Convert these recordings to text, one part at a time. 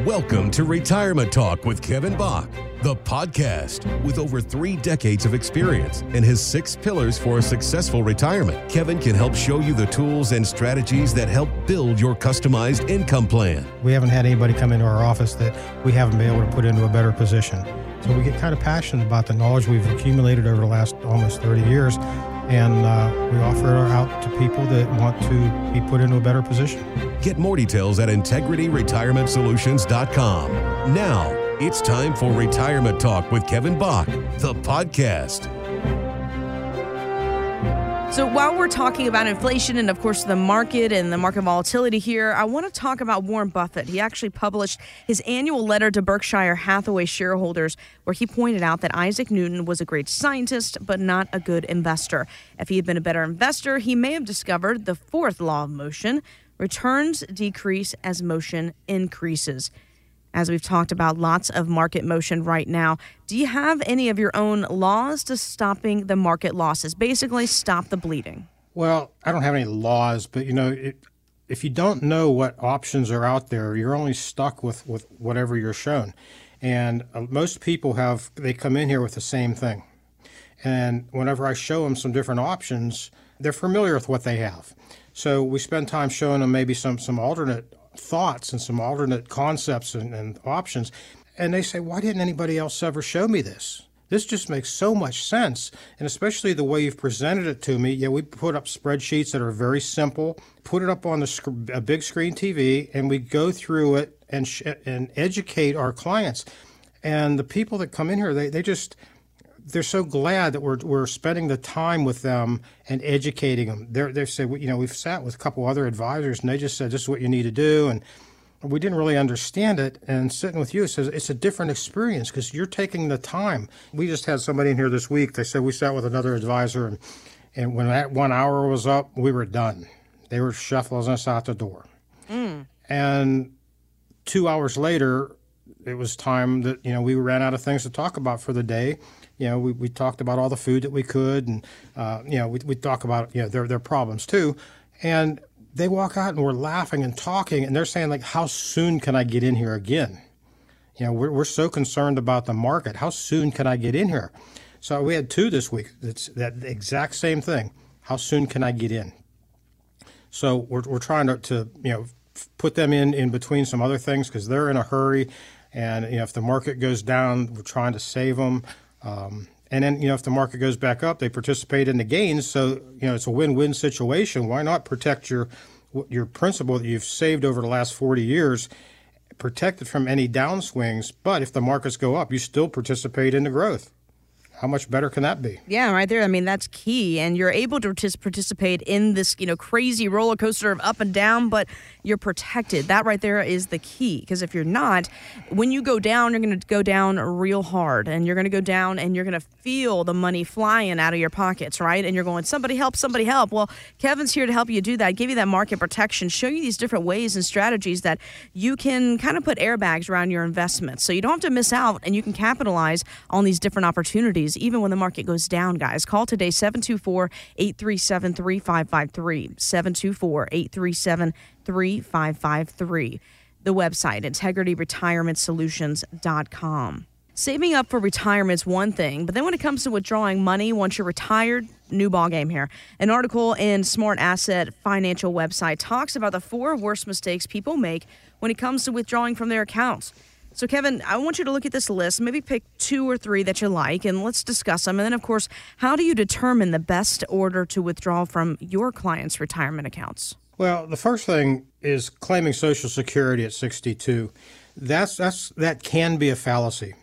Welcome to Retirement Talk with Kevin Bach, the podcast with over three decades of experience and his six pillars for a successful retirement. Kevin can help show you the tools and strategies that help build your customized income plan. We haven't had anybody come into our office that we haven't been able to put into a better position. So we get kind of passionate about the knowledge we've accumulated over the last almost 30 years and uh, we offer it out to people that want to be put into a better position. Get more details at integrityretirementsolutions.com. Now, it's time for Retirement Talk with Kevin Bach, the podcast. So, while we're talking about inflation and, of course, the market and the market volatility here, I want to talk about Warren Buffett. He actually published his annual letter to Berkshire Hathaway shareholders, where he pointed out that Isaac Newton was a great scientist, but not a good investor. If he had been a better investor, he may have discovered the fourth law of motion returns decrease as motion increases as we've talked about lots of market motion right now. Do you have any of your own laws to stopping the market losses? Basically, stop the bleeding. Well, I don't have any laws, but you know, it, if you don't know what options are out there, you're only stuck with, with whatever you're shown. And uh, most people have, they come in here with the same thing. And whenever I show them some different options, they're familiar with what they have. So we spend time showing them maybe some, some alternate thoughts and some alternate concepts and, and options. And they say, why didn't anybody else ever show me this? This just makes so much sense, and especially the way you've presented it to me. Yeah, we put up spreadsheets that are very simple, put it up on the sc- a big screen TV, and we go through it and sh- and educate our clients. And the people that come in here, they, they just they're so glad that we're, we're spending the time with them and educating them. They're, they said, you know, we've sat with a couple other advisors and they just said, this is what you need to do. And we didn't really understand it. And sitting with you, it says it's a different experience because you're taking the time. We just had somebody in here this week. They said we sat with another advisor and, and when that one hour was up, we were done. They were shuffling us out the door. Mm. And two hours later, it was time that, you know, we ran out of things to talk about for the day you know, we, we talked about all the food that we could, and uh, you know, we we talk about you know their their problems too, and they walk out and we're laughing and talking, and they're saying like, how soon can I get in here again? You know, we're we're so concerned about the market. How soon can I get in here? So we had two this week. That's that exact same thing. How soon can I get in? So we're we're trying to, to you know put them in in between some other things because they're in a hurry. And you know, if the market goes down, we're trying to save them. Um, and then, you know, if the market goes back up, they participate in the gains. So, you know, it's a win-win situation. Why not protect your your principal that you've saved over the last 40 years, protect it from any downswings? But if the markets go up, you still participate in the growth how much better can that be? Yeah, right there. I mean, that's key. And you're able to participate in this, you know, crazy roller coaster of up and down, but you're protected. That right there is the key. Because if you're not, when you go down, you're going to go down real hard and you're going to go down and you're going to feel the money flying out of your pockets, right? And you're going, somebody help, somebody help. Well, Kevin's here to help you do that, give you that market protection, show you these different ways and strategies that you can kind of put airbags around your investments. So you don't have to miss out and you can capitalize on these different opportunities even when the market goes down, guys. Call today 724 837 3553. 724 837 3553. The website, integrityretirementsolutions.com. Saving up for retirement is one thing, but then when it comes to withdrawing money once you're retired, new ball game here. An article in SmartAsset Financial website talks about the four worst mistakes people make when it comes to withdrawing from their accounts. So, Kevin, I want you to look at this list, maybe pick two or three that you like, and let's discuss them. And then, of course, how do you determine the best order to withdraw from your clients' retirement accounts? Well, the first thing is claiming Social Security at 62. That's, that's, that can be a fallacy.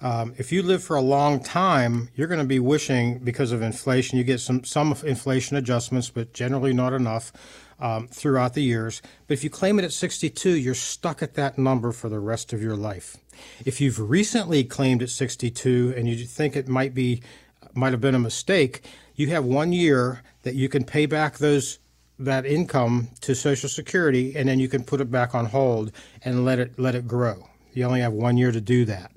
Um, if you live for a long time, you're going to be wishing because of inflation. You get some some inflation adjustments, but generally not enough um, throughout the years. But if you claim it at 62, you're stuck at that number for the rest of your life. If you've recently claimed at 62 and you think it might be might have been a mistake, you have one year that you can pay back those that income to Social Security, and then you can put it back on hold and let it let it grow. You only have one year to do that,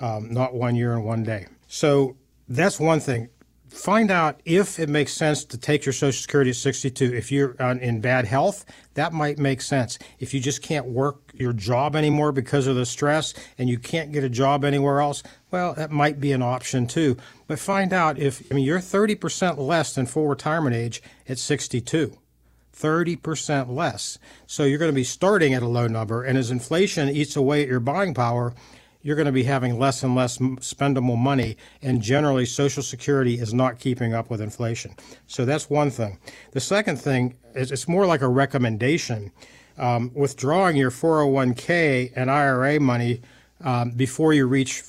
um, not one year and one day. So that's one thing find out if it makes sense to take your Social Security at 62. If you're uh, in bad health, that might make sense. If you just can't work your job anymore because of the stress and you can't get a job anywhere else, well, that might be an option too. But find out if, I mean, you're 30% less than full retirement age at 62. 30% less. So you're going to be starting at a low number. And as inflation eats away at your buying power, you're going to be having less and less spendable money. And generally, Social Security is not keeping up with inflation. So that's one thing. The second thing is it's more like a recommendation. Um, withdrawing your 401k and IRA money um, before you reach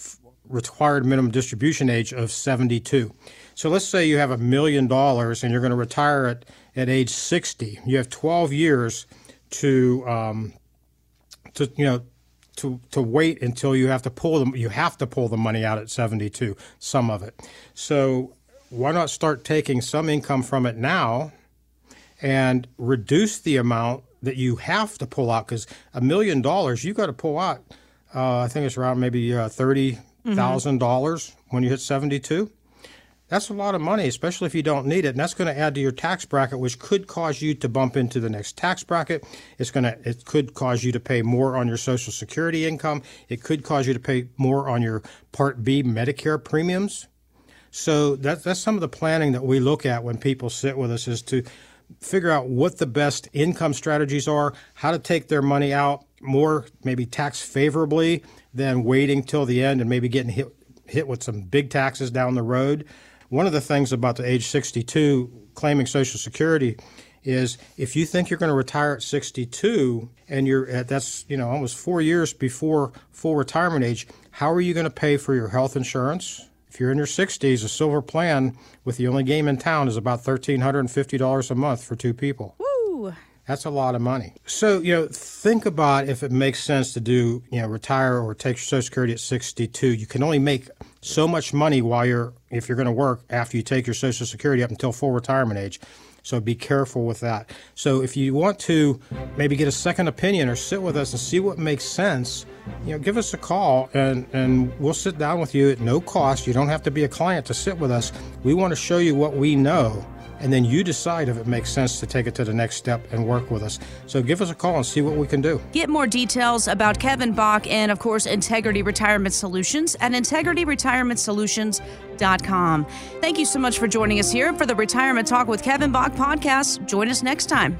required minimum distribution age of 72. So let's say you have a million dollars and you're going to retire at, at age 60. You have 12 years to um, to you know to to wait until you have to pull them. You have to pull the money out at 72, some of it. So why not start taking some income from it now, and reduce the amount that you have to pull out? Because a million dollars you got to pull out. Uh, I think it's around maybe uh, thirty dollars when you hit 72. That's a lot of money, especially if you don't need it. And that's going to add to your tax bracket, which could cause you to bump into the next tax bracket. It's going to, it could cause you to pay more on your Social Security income. It could cause you to pay more on your Part B Medicare premiums. So that, that's some of the planning that we look at when people sit with us is to figure out what the best income strategies are, how to take their money out more, maybe tax favorably than waiting till the end and maybe getting hit, hit with some big taxes down the road. One of the things about the age 62 claiming Social Security is if you think you're going to retire at 62 and you're at that's you know almost four years before full retirement age, how are you going to pay for your health insurance? If you're in your 60s, a silver plan with the only game in town is about $1,350 a month for two people. Woo! That's a lot of money. So, you know, think about if it makes sense to do, you know, retire or take your Social Security at 62. You can only make so much money while you're if you're going to work after you take your Social Security up until full retirement age. So be careful with that. So if you want to maybe get a second opinion or sit with us and see what makes sense, you know, give us a call and, and we'll sit down with you at no cost. You don't have to be a client to sit with us. We want to show you what we know and then you decide if it makes sense to take it to the next step and work with us. So give us a call and see what we can do. Get more details about Kevin Bach and, of course, Integrity Retirement Solutions at integrityretirementsolutions.com. Thank you so much for joining us here for the Retirement Talk with Kevin Bach podcast. Join us next time.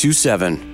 642. 27.